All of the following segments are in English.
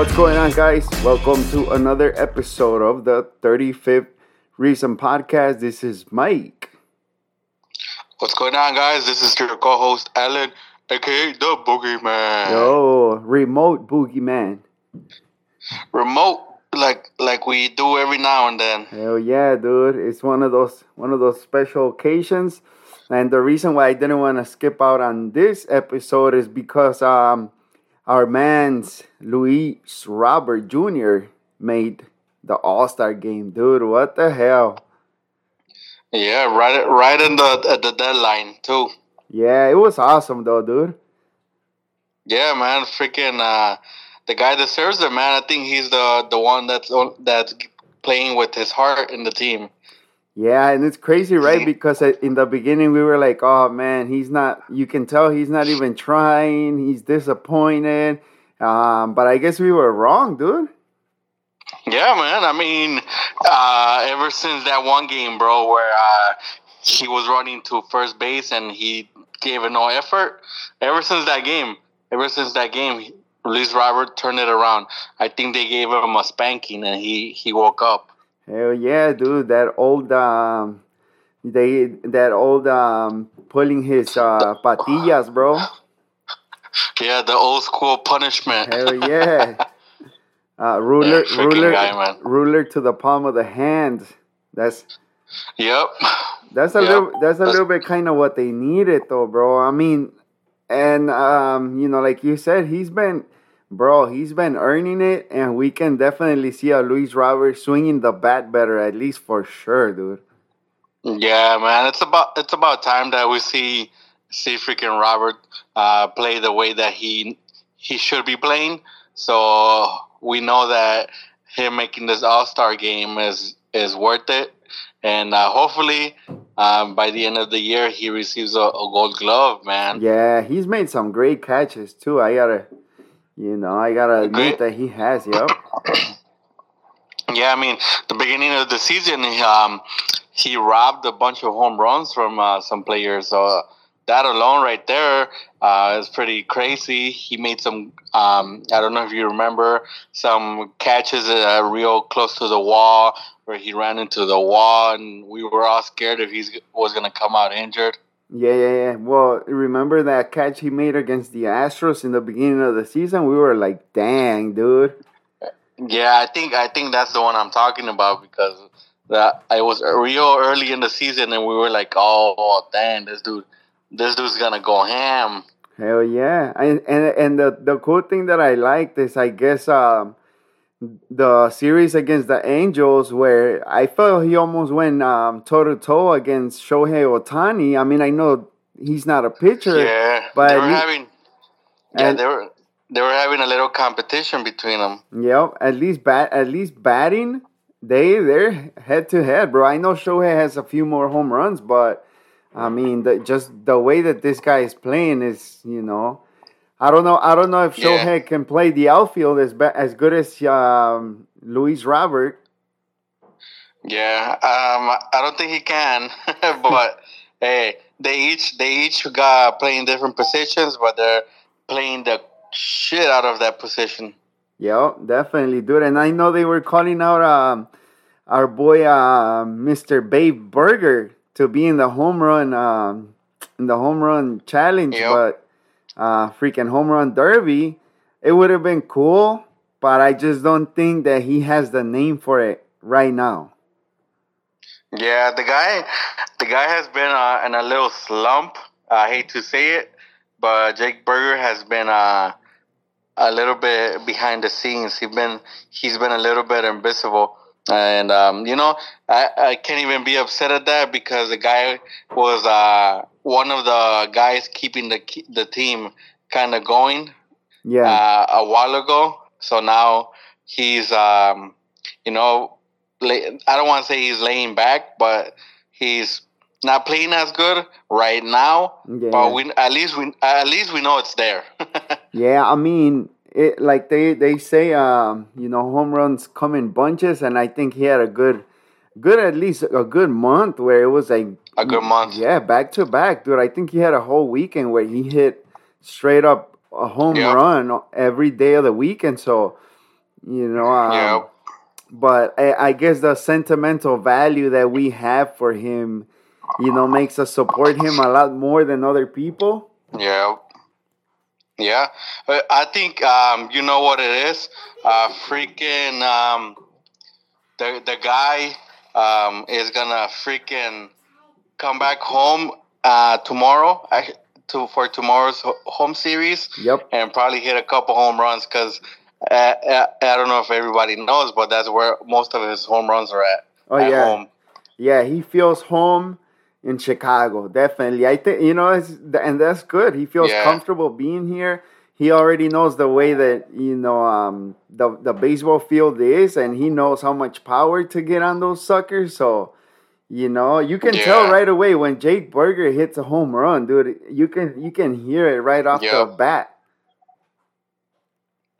What's going on, guys? Welcome to another episode of the 35th Reason Podcast. This is Mike. What's going on, guys? This is your co-host Alan, aka the Boogeyman. Yo, remote boogeyman. Remote, like like we do every now and then. Hell yeah, dude! It's one of those one of those special occasions, and the reason why I didn't want to skip out on this episode is because um, our man's Luis Robert Jr. made the All Star game, dude. What the hell? Yeah, right, right in the at the deadline too. Yeah, it was awesome though, dude. Yeah, man, freaking uh, the guy deserves it, man. I think he's the the one that's that's playing with his heart in the team. Yeah, and it's crazy, right? Because in the beginning we were like, "Oh man, he's not." You can tell he's not even trying. He's disappointed. Um, but I guess we were wrong, dude. Yeah, man. I mean, uh, ever since that one game, bro, where uh, he was running to first base and he gave it no effort. Ever since that game, ever since that game, Luis Robert turned it around. I think they gave him a spanking and he he woke up. Hell yeah, dude! That old um, they that old um, pulling his uh, patillas, bro. Yeah, the old school punishment. Hell yeah. Uh, ruler, yeah, ruler, guy, ruler to the palm of the hand. That's. Yep. That's a yep. little. That's a that's, little bit kind of what they needed, though, bro. I mean, and um, you know, like you said, he's been, bro, he's been earning it, and we can definitely see a Luis Robert swinging the bat better, at least for sure, dude. Yeah, man, it's about it's about time that we see see freaking Robert uh, play the way that he he should be playing. So we know that him making this All Star game is is worth it, and uh, hopefully um, by the end of the year he receives a, a, Gold Glove, man. Yeah, he's made some great catches too. I gotta, you know, I gotta admit that he has. Yep. yeah, I mean, the beginning of the season, um, he robbed a bunch of home runs from uh, some players. So that alone right there uh, is pretty crazy. He made some, um, I don't know if you remember, some catches uh, real close to the wall where he ran into the wall, and we were all scared if he was going to come out injured. Yeah, yeah, yeah. Well, remember that catch he made against the Astros in the beginning of the season? We were like, "Dang, dude." Yeah, I think I think that's the one I'm talking about because that it was real early in the season, and we were like, "Oh, dang, this dude." this dude's gonna go ham. Hell yeah! And and and the the cool thing that I liked is I guess um the series against the Angels where I felt he almost went um toe to toe against Shohei Ohtani. I mean I know he's not a pitcher. Yeah, but they were he, having yeah they were they were having a little competition between them. Yep, at least bat at least batting they they're head to head, bro. I know Shohei has a few more home runs, but I mean, the, just the way that this guy is playing is, you know, I don't know. I don't know if yeah. Shohei can play the outfield as as good as um, Luis Robert. Yeah, um, I don't think he can. but hey, they each they each got playing different positions, but they're playing the shit out of that position. Yeah, definitely, dude. And I know they were calling out um, our boy, uh, Mr. Babe Burger to be in the home run um, in the home run challenge, yep. but uh, freaking home run derby, it would have been cool. But I just don't think that he has the name for it right now. Yeah, the guy, the guy has been uh, in a little slump. I hate to say it, but Jake Burger has been uh, a little bit behind the scenes. He's been he's been a little bit invisible. And um, you know, I, I can't even be upset at that because the guy was uh, one of the guys keeping the the team kind of going. Yeah. Uh, a while ago, so now he's um, you know, I don't want to say he's laying back, but he's not playing as good right now. Yeah. But we at least we at least we know it's there. yeah, I mean, it like they they say um you know home runs come in bunches and i think he had a good good at least a good month where it was like a good month yeah back to back dude i think he had a whole weekend where he hit straight up a home yep. run every day of the weekend so You know. Um, Yep. But I, I guess the sentimental value that we have for him, you know, makes us support him a lot more than other people. Yeah. Yeah. Uh, I think um, you know what it is. Uh, freaking um, the the guy um, is gonna freaking come back home uh, tomorrow uh, to for tomorrow's home series Yep. and probably hit a couple home runs because uh, uh, I don't know if everybody knows, but that's where most of his home runs are at. Oh at yeah. home. Yeah, he feels home in Chicago. Definitely. I think you know, it's, and that's good. He feels Yeah. comfortable being here. He already knows the way that you know um, the the baseball field is, and he knows how much power to get on those suckers. So, you know, you can tell right away when Jake Burger hits a home run, dude. You can you can hear it right off the bat.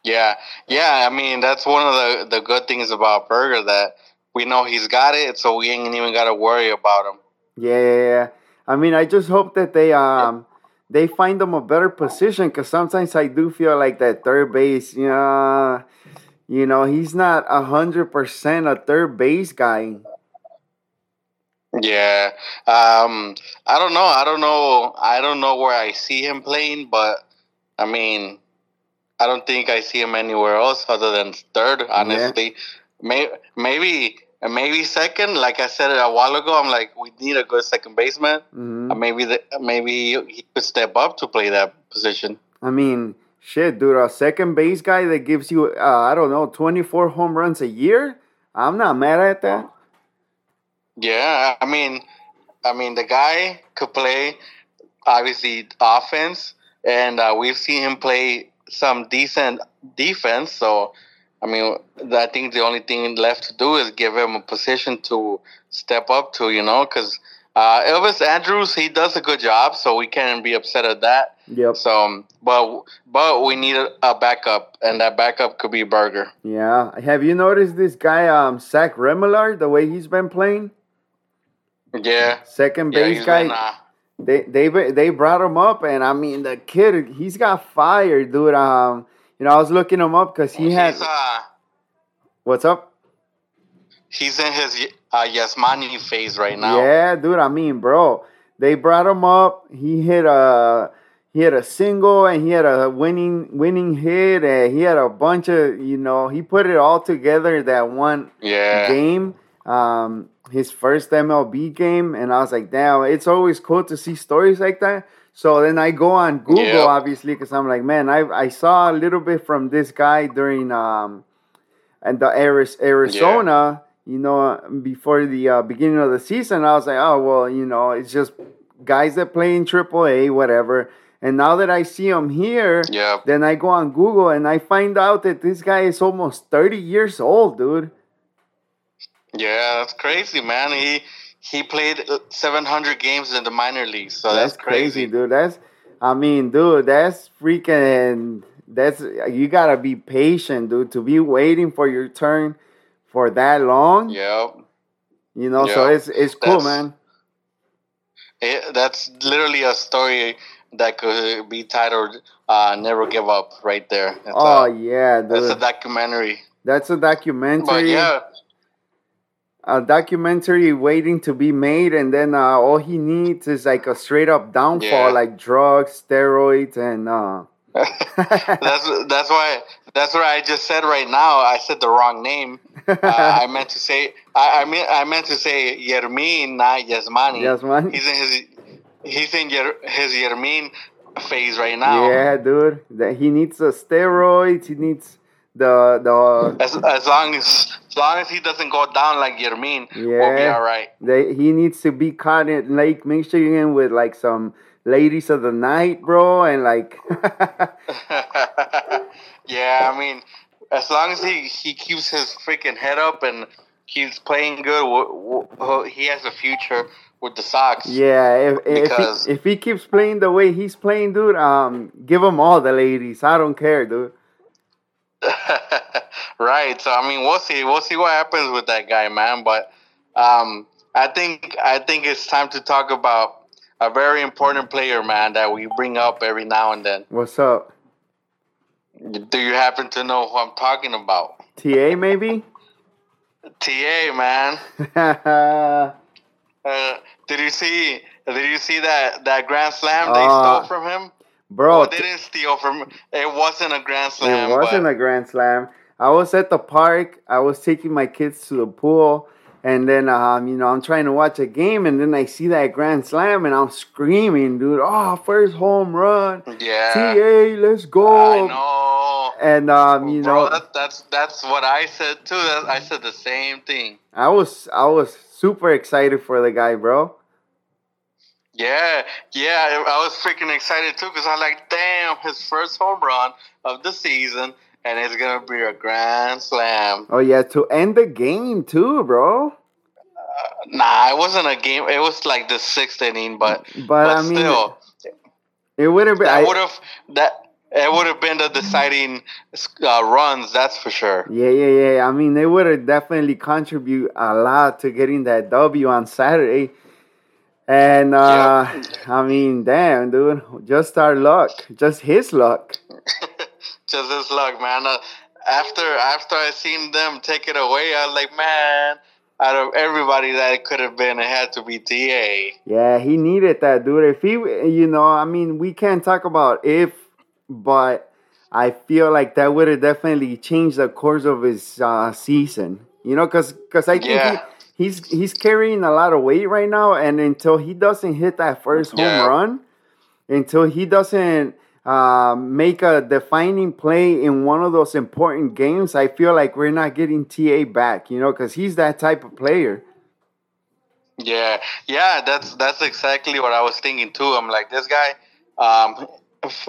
Yeah, yeah. I mean, that's one of the the good things about Burger that we know he's got it, so we ain't even got to worry about him. Yeah, yeah, yeah. I mean, I just hope that they um they find them a better position because sometimes I do feel like that third base, you know, you know, he's not a hundred percent a third base guy. Yeah. Um. I don't know. I don't know. I don't know where I see him playing, but I mean, I don't think I see him anywhere else other than third. Honestly, May, maybe maybe second. Like I said a while ago, I'm like we need a good second baseman. hmm Uh, maybe the, maybe he could step up to play that position. I mean, shit, dude, a second base guy that gives you uh, I don't know twenty four home runs a year. I'm not mad at that. Yeah, I mean, I mean, the guy could play obviously offense, and uh, we've seen him play some decent defense. So, I mean, I think the only thing left to do is give him a position to step up to, you know, because uh, Elvis Andrus he does a good job, so we can't be upset at that. Yep. So, um, but but we need a, backup, and that backup could be Burger. Yeah. Have you noticed this guy, um, Zach Remillard, the way he's been playing? Yeah, Second base he's guy. been, uh, they they they brought him up, and I mean the kid, he's got fired, dude. Um, you know, I was looking him up because he had uh, what's up? He's in his uh, Yasmani phase right now. Yeah, dude. I mean, bro, they brought him up. He hit a he had a single and he had a winning winning hit, and he had a bunch of you know he put it all together that one Yeah. game. Um, his first MLB game, and I was like, damn, it's always cool to see stories like that. So then I go on Google, Yeah. obviously, because I'm like, man, I I saw a little bit from this guy during um, and the Aris- Arizona, you know, before the uh, beginning of the season. I was like, oh well, you know, it's just guys that play in AAA, whatever. And now that I see him here, Yeah. then I go on Google and I find out that this guy is almost 30 years old, dude. Yeah, that's crazy, man. He he played 700 games in the minor leagues, so that's, That's crazy, crazy. dude. That's, I mean, dude, that's freaking. That's you gotta be patient, dude. To be waiting for your turn for that long, Yeah. you know. So it's it's cool, That's- man. It, that's literally a story that could be titled uh, "Never Give Up" right there. It's Oh a, yeah, that's a documentary. That's a But documentary. yeah, A documentary waiting to be made, and then uh, all he needs is like a straight up downfall, Yeah. like drugs, steroids, and uh. that's that's why that's what I just said right now. I said the wrong name. Uh, I meant to say I, I mean I meant to say Yermin, not Yasmani. Yes, man. He's in his he's in Yer, his Yermin phase right now. Yeah, dude. That he needs the steroids. He needs the the As, as long as as long as he doesn't go down like Yermin, we'll be Yeah. all right. They, he needs to be caught in Lake Michigan with like some ladies of the night, bro, and like yeah, I mean, as long as he, he keeps his freaking head up and keeps playing good, he has a future with the Sox. yeah, if if he, if he keeps playing the way he's playing, dude, um, give him all the ladies. I don't care, dude. right. So I mean, we'll see. We'll see what happens with that guy, man. But um, I think I think it's time to talk about a very important player, man, that we bring up every now and then. What's up? Do you happen to know who I'm talking about? TA maybe. TA man. uh, did you see? Did you see that that grand slam they uh, stole from him? Bro, well, they didn't steal from. It wasn't a grand slam. It wasn't a grand slam. I was at the park. I was taking my kids to the pool, and then um, you know, I'm trying to watch a game, and then I see that grand slam, and I'm screaming, dude! Oh, first home run! Yeah, TA, let's go! I know. And um, you Bro, know, that, that's that's what I said too. I said the same thing. I was I was super excited for the guy, bro. Yeah, yeah, I was freaking excited too because I like, damn, his first home run of the season, and it's gonna be a grand slam. Oh yeah, to end the game too, bro. Uh, nah, it wasn't a game. It was like the sixth inning, but but, but I mean, still, it would have been. I would have that. It would have been the deciding uh, runs, that's for sure. Yeah, yeah, yeah. I mean, they would have definitely contribute a lot to getting that W on Saturday. And uh, yep. I mean, damn, dude, just our luck, just his luck. just his luck, man. Uh, after after I seen them take it away, I was like, man, out of everybody that it could have been, it had to be TA. Yeah, he needed that, dude. If he, you know, I mean, we can't talk about if, but I feel like that would have definitely changed the course of his uh, season. You know, because because I think. Yeah. He, he's he's carrying a lot of weight right now, and until he doesn't hit that first home yeah. run, until he doesn't uh, make a defining play in one of those important games, I feel like we're not getting TA back. You know, because he's that type of player. Yeah, yeah, that's that's exactly what I was thinking too. I'm like, this guy, um,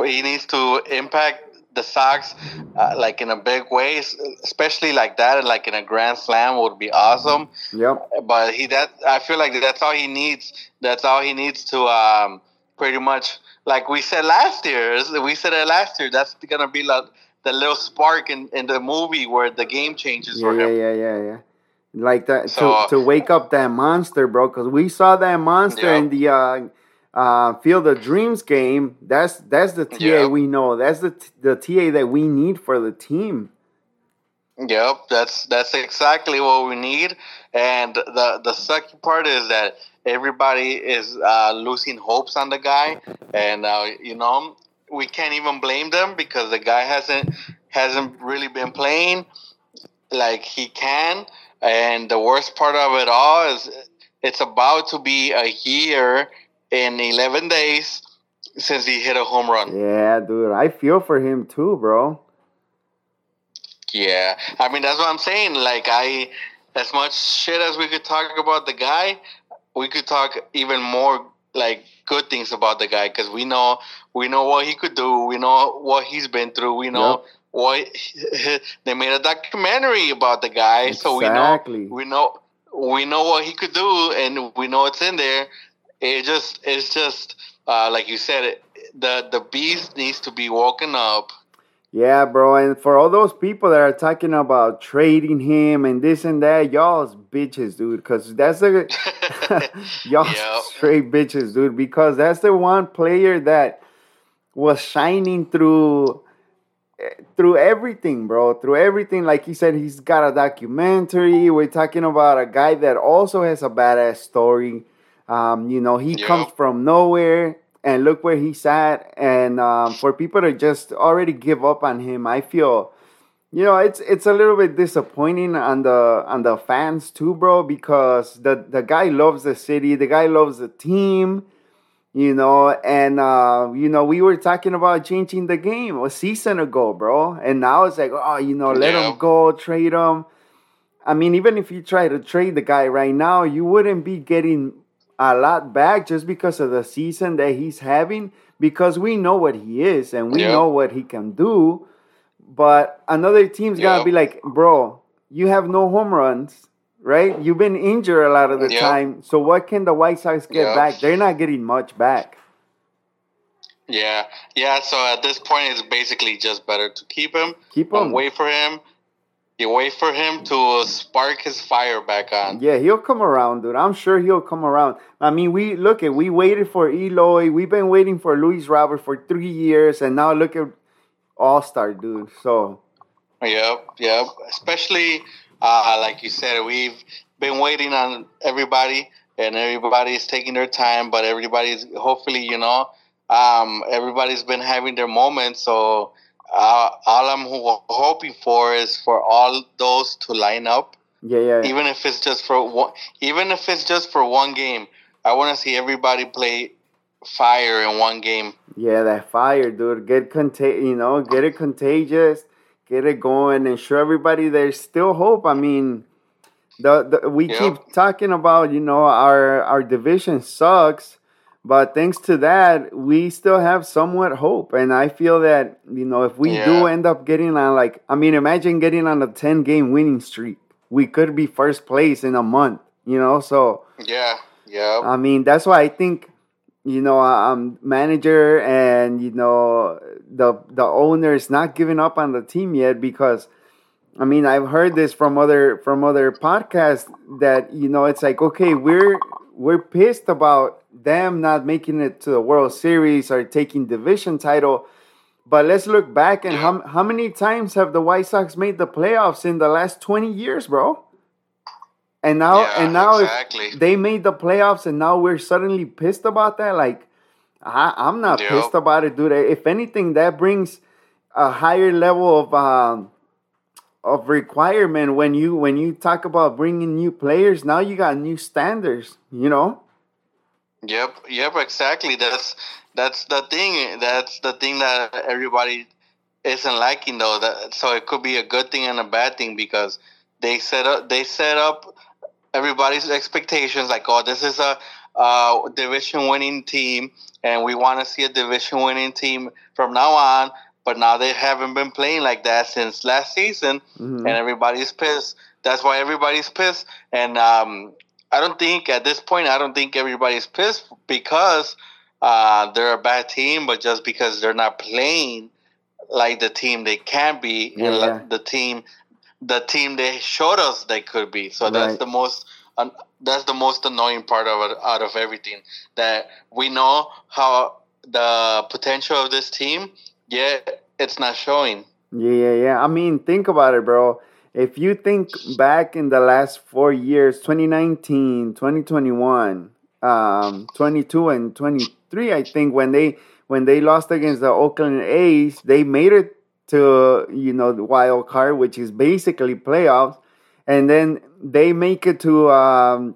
he needs to impact the Sox uh, like in a big way, especially like that, and like in a grand slam would be awesome. Yep. But he that I feel like that's all he needs. That's all he needs to um, pretty much like we said last year. We said it last year. That's gonna be like the little spark in, in the movie where the game changes yeah, for him. Yeah, yeah, yeah, yeah. Like that so, to to wake up that monster, bro. Because we saw that monster in the. Uh, uh, Field of Dreams game, that's that's the TA we know. That's the the TA that we need for the team. Yep, that's that's exactly what we need. And the the second part is that everybody is uh, losing hopes on the guy, and uh, you know we can't even blame them because the guy hasn't hasn't really been playing like he can. And the worst part of it all is it's about to be a year in 11 days since he hit a home run. Yeah, dude, I feel for him too, bro. Yeah, I mean that's what I'm saying. Like I, as much shit as we could talk about the guy, we could talk even more like good things about the guy because we know we know what he could do. We know what he's been through. We know. Yep. What they made a documentary about the guy, exactly. so we know we know we know what he could do, and we know it's in there it just it's just uh, like you said it, the the beast needs to be woken up yeah bro and for all those people that are talking about trading him and this and that y'all's bitches dude because that's the y'all yep. straight bitches dude because that's the one player that was shining through through everything, bro. Through everything. Like he said, he's got a documentary. We're talking about a guy that also has a badass story. Um, you know, he comes from nowhere, and look where he's at. And um, for people to just already give up on him, I feel, you know, it's it's a little bit disappointing on the on the fans too, bro, because the the guy loves the city, the guy loves the team. You know, and uh, you know, we were talking about changing the game a season ago, bro. And now it's like, oh, you know, let yeah. him go, trade him. I mean, even if you try to trade the guy right now, you wouldn't be getting a lot back just because of the season that he's having because we know what he is and we yep. know what he can do. But another team's yep. gotta be like, bro, you have no home runs, right? You've been injured a lot of the yep. time. So what can the White Sox get back? They're not getting much back. Yeah, yeah. So at this point, it's basically just better to keep him, keep him, wait for him, you wait for him to spark his fire back on. Yeah, he'll come around, dude. I'm sure he'll come around. I mean, we look at we waited for Eloy. We've been waiting for Luis Robert for three years, and now look at All Star, dude. So Yep, yep. Especially, uh, like you said, we've been waiting on everybody, and everybody is taking their time. But everybody's hopefully, you know, um, everybody's been having their moments. So uh, all I'm ho- hoping for is for all those to line up. Yeah, yeah. Even if it's just for one, even if it's just for one game, I want to see everybody play fire in one game. Yeah, that fire, dude. Get contag, you know, get it contagious, get it going, and show everybody there's still hope. I mean, the, the we yep. keep talking about, you know, our our division sucks, but thanks to that, we still have somewhat hope. And I feel that, you know, if we yeah. do end up getting on like I mean, imagine getting on a 10 game winning streak. We could be first place in a month, you know, so Yeah. Yeah. I mean, that's why I think you know, um, manager and you know the the owner is not giving up on the team yet because I mean I've heard this from other from other podcasts that you know it's like okay we're we're pissed about them not making it to the World Series or taking division title. But let's look back and how, how many times have the White Sox made the playoffs in the last 20 years, bro? And now yeah, and now exactly. they made the playoffs and now we're suddenly pissed about that. Like I, am not yep. pissed about it, dude. If anything, that brings a higher level of um, of requirement when you when you talk about bringing new players. Now you got new standards, you know. Yep, yep, exactly. That's that's the thing. That's the thing that everybody isn't liking, though. That so it could be a good thing and a bad thing because they set up they set up everybody's expectations like, oh, this is a uh, division winning team, and we want to see a division winning team from now on. But now they haven't been playing like that since last season, mm-hmm. and everybody's pissed. That's why everybody's pissed. And um, I don't think at this point, I don't think everybody's pissed because uh, they're a bad team, but just because they're not playing like the team they can be, yeah, and yeah. the team the team they showed us they could be. So right. that's the most that's the most annoying part of it out of everything that we know how the potential of this team, yet it's not showing. Yeah, yeah, yeah. I mean, think about it, bro. If you think back in the last four years 2019, 2021, um, 22, and 23, I think when they when they lost against the Oakland A's, they made it to you know the wild card, which is basically playoffs, and then they make it to um,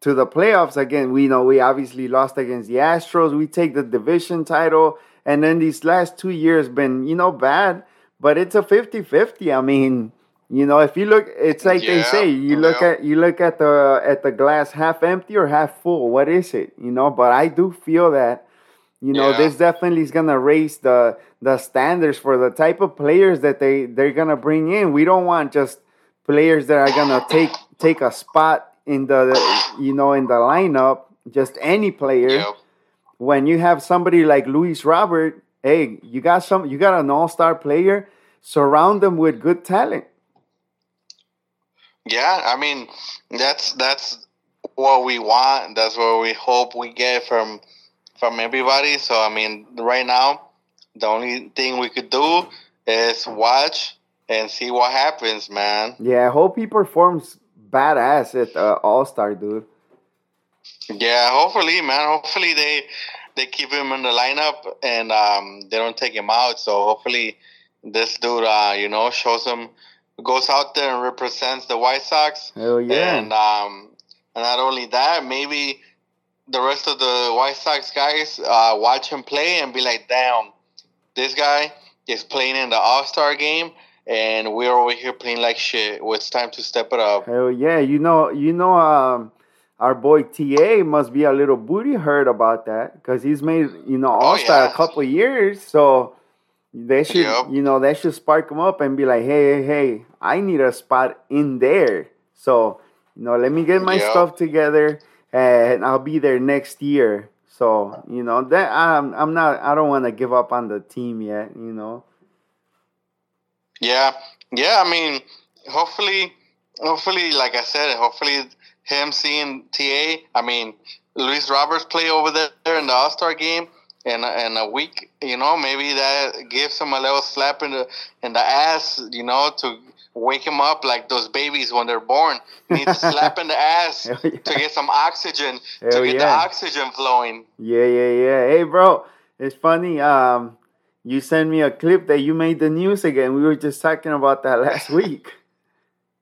to the playoffs again. We know we obviously lost against the Astros. We take the division title, and then these last two years been you know bad, but it's a 50-50. I mean, you know, if you look, it's like yeah, they say, you look at you look at the at the glass half empty or half full. What is it? You know, but I do feel that you know, yeah. this definitely is gonna raise the the standards for the type of players that they they're gonna bring in. We don't want just players that are gonna take take a spot in the you know in the lineup. Just any player. Yep. When you have somebody like Luis Robert, hey, you got some, you got an all star player. Surround them with good talent. Yeah, I mean that's that's what we want. That's what we hope we get from from everybody. So I mean, right now, the only thing we could do is watch and see what happens, man. Yeah, I hope he performs badass at uh, All Star, dude. Yeah, hopefully, man. Hopefully they they keep him in the lineup and um, they don't take him out. So hopefully this dude, uh, you know, shows him goes out there and represents the White Sox. Hell yeah! And um, and not only that, maybe the rest of the White Sox guys uh, watch him play and be like, damn, this guy is playing in the All Star game, and we're over here playing like shit. Well, it's time to step it up. Hell yeah! You know, you know, um, our boy Ta must be a little booty hurt about that because he's made you know All Star oh, yeah. a couple years, so. They should, yep. you know, they should spark him up and be like, "Hey, hey, hey! I need a spot in there." So, you know, let me get my yep. stuff together and I'll be there next year. So you know that I'm I'm not I don't want to give up on the team yet. You know. Yeah, yeah. I mean, hopefully, hopefully, like I said, hopefully him seeing TA. I mean, Luis Roberts play over there in the All Star game. in a, in a week. You know, maybe that gives him a little slap in the in the ass. You know, to wake him up like those babies when they're born. Need to slap in the ass yeah. to get some oxygen Hell to get yeah. the oxygen flowing. Yeah, yeah, yeah. Hey, bro, it's funny. Um, you sent me a clip that you made the news again. We were just talking about that last week.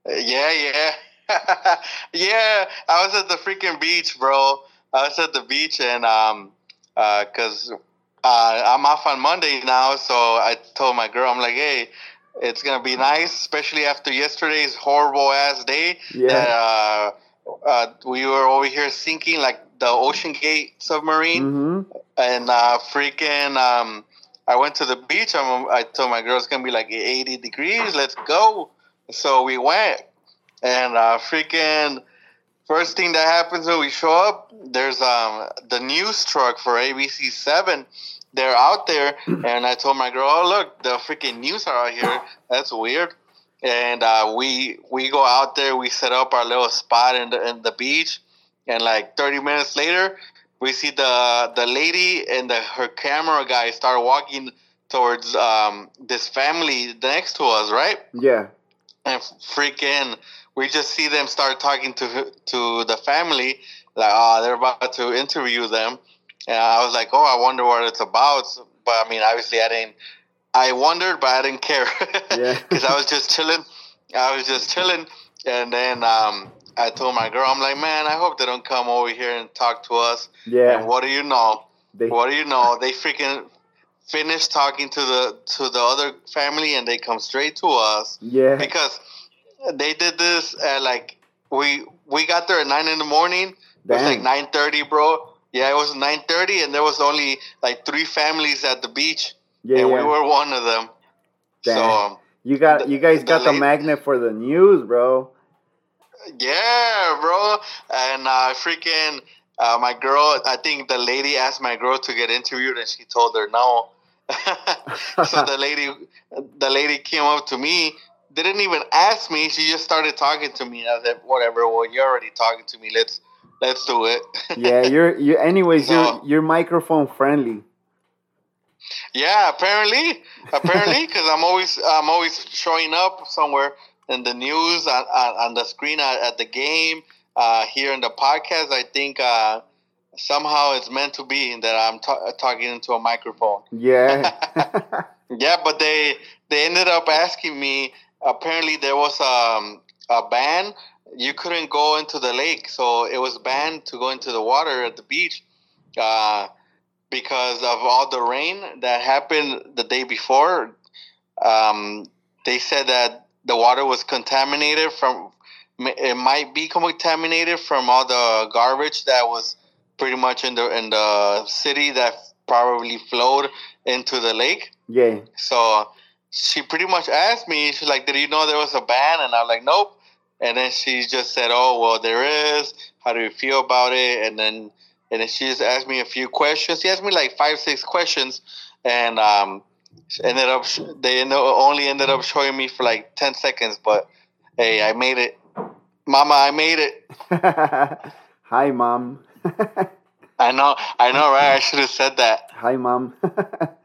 yeah, yeah. Yeah, I was at the freaking beach, bro. I was at the beach and um, uh, cause uh, I'm off on Monday now, so I told my girl, I'm like, hey, it's gonna be nice, especially after yesterday's horrible ass day. Yeah. That, uh, uh, we were over here sinking like the OceanGate submarine, mm-hmm. and uh, freaking. Um, I went to the beach. I'm, I told my girl it's gonna be like 80 degrees. Let's go. So we went, and uh, freaking first thing that happens when we show up, there's um the news truck for ABC Seven. They're out there, and I told my girl, "Oh look, the freaking news are out here. That's weird." And uh, we we go out there. We set up our little spot in the in the beach, and like 30 minutes later, we see the the lady and the, her camera guy start walking towards um, this family next to us, right? Yeah. And freaking, we just see them start talking to to the family, like, oh, they're about to interview them. And I was like, oh, I wonder what it's about. But I mean, obviously, I didn't. I wondered, but I didn't care because I was just chilling. I was just chilling, and then um, I told my girl, I'm like, man, I hope they don't come over here and talk to us. Yeah. And what do you know? They, what do you know? They freaking finish talking to the to the other family and they come straight to us. Yeah. Because they did this at like we we got there at nine in the morning. Damn. It was like nine thirty, bro. Yeah, it was nine thirty, and there was only like three families at the beach, yeah, and yeah. we were one of them. Damn. So um, you got you guys the got the magnet for the news, bro. Yeah, bro. And uh, freaking uh, my girl, I think the lady asked my girl to get interviewed, and she told her no. so the lady, the lady came up to me, didn't even ask me. She just started talking to me. I said, "Whatever. Well, you're already talking to me. Let's let's do it." yeah, you're you. Anyways, so, you're you're microphone friendly. Yeah, apparently, apparently, because I'm always I'm always showing up somewhere in the news, on, on, the screen at, at the game, uh, here in the podcast. I think uh, somehow it's meant to be that I'm t- talking into a microphone. Yeah. yeah, but they they ended up asking me. Apparently, there was um, a ban. You couldn't go into the lake, so it was banned to go into the water at the beach. Uh, because of all the rain that happened the day before. Um, they said that the water was contaminated from it might be contaminated from all the garbage that was pretty much in the in the city that probably flowed into the lake. Yeah. So she pretty much asked me, she's like, Did you know there was a ban? And I'm like, Nope. And then she just said, Oh well there is. How do you feel about it? And then and then she just asked me a few questions. She asked me like five, six questions and um ended up they only ended up showing me for like 10 seconds but hey i made it mama i made it hi mom i know i know right i should have said that hi mom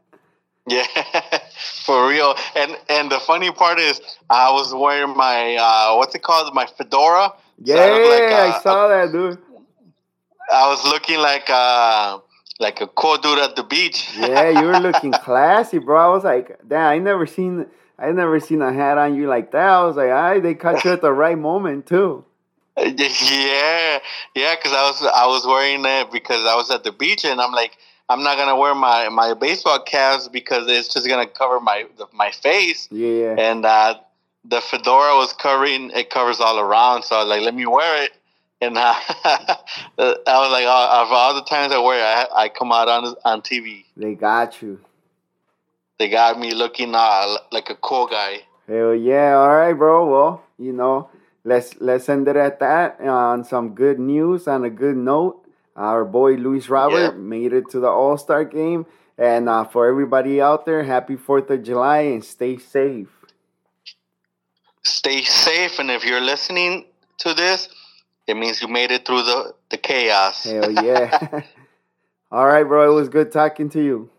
yeah for real and and the funny part is i was wearing my uh what's it called my fedora yeah so I, like, I saw that dude i was looking like uh like a cool dude at the beach. yeah, you were looking classy, bro. I was like, damn, I never seen I never seen a hat on you like that. I was like, I they caught you at the right moment too. Yeah, yeah, because I was I was wearing it because I was at the beach and I'm like, I'm not gonna wear my my baseball caps because it's just gonna cover my my face. Yeah, and uh, the fedora was covering it covers all around, so I was like, let me wear it and uh, I was like, uh, of all the times I wear, I, I come out on on TV. They got you. They got me looking uh, like a cool guy. Hell yeah! All right, bro. Well, you know, let's let's end it at that on some good news. On a good note, our boy Luis Robert yeah. made it to the All Star game, and uh, for everybody out there, happy Fourth of July and stay safe. Stay safe, and if you're listening to this it means you made it through the, the chaos. Hell yeah. All right, bro. It was good talking to you.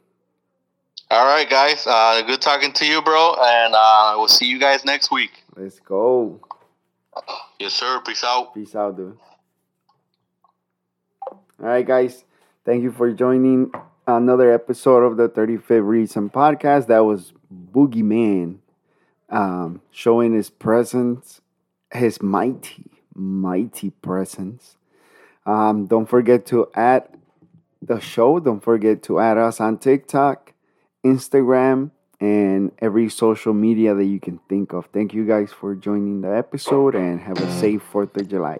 All right, guys. Uh, good talking to you, bro. And uh, we'll see you guys next week. Let's go. Yes, sir. Peace out. Peace out, dude. All right, guys. Thank you for joining another episode of the 35th Reason podcast. That was Boogeyman um, showing his presence, his mighty, mighty presence. Um, don't forget to add the show. Don't forget to add us on TikTok, Instagram, and every social media that you can think of. Thank you guys for joining the episode and have a safe 4th of July.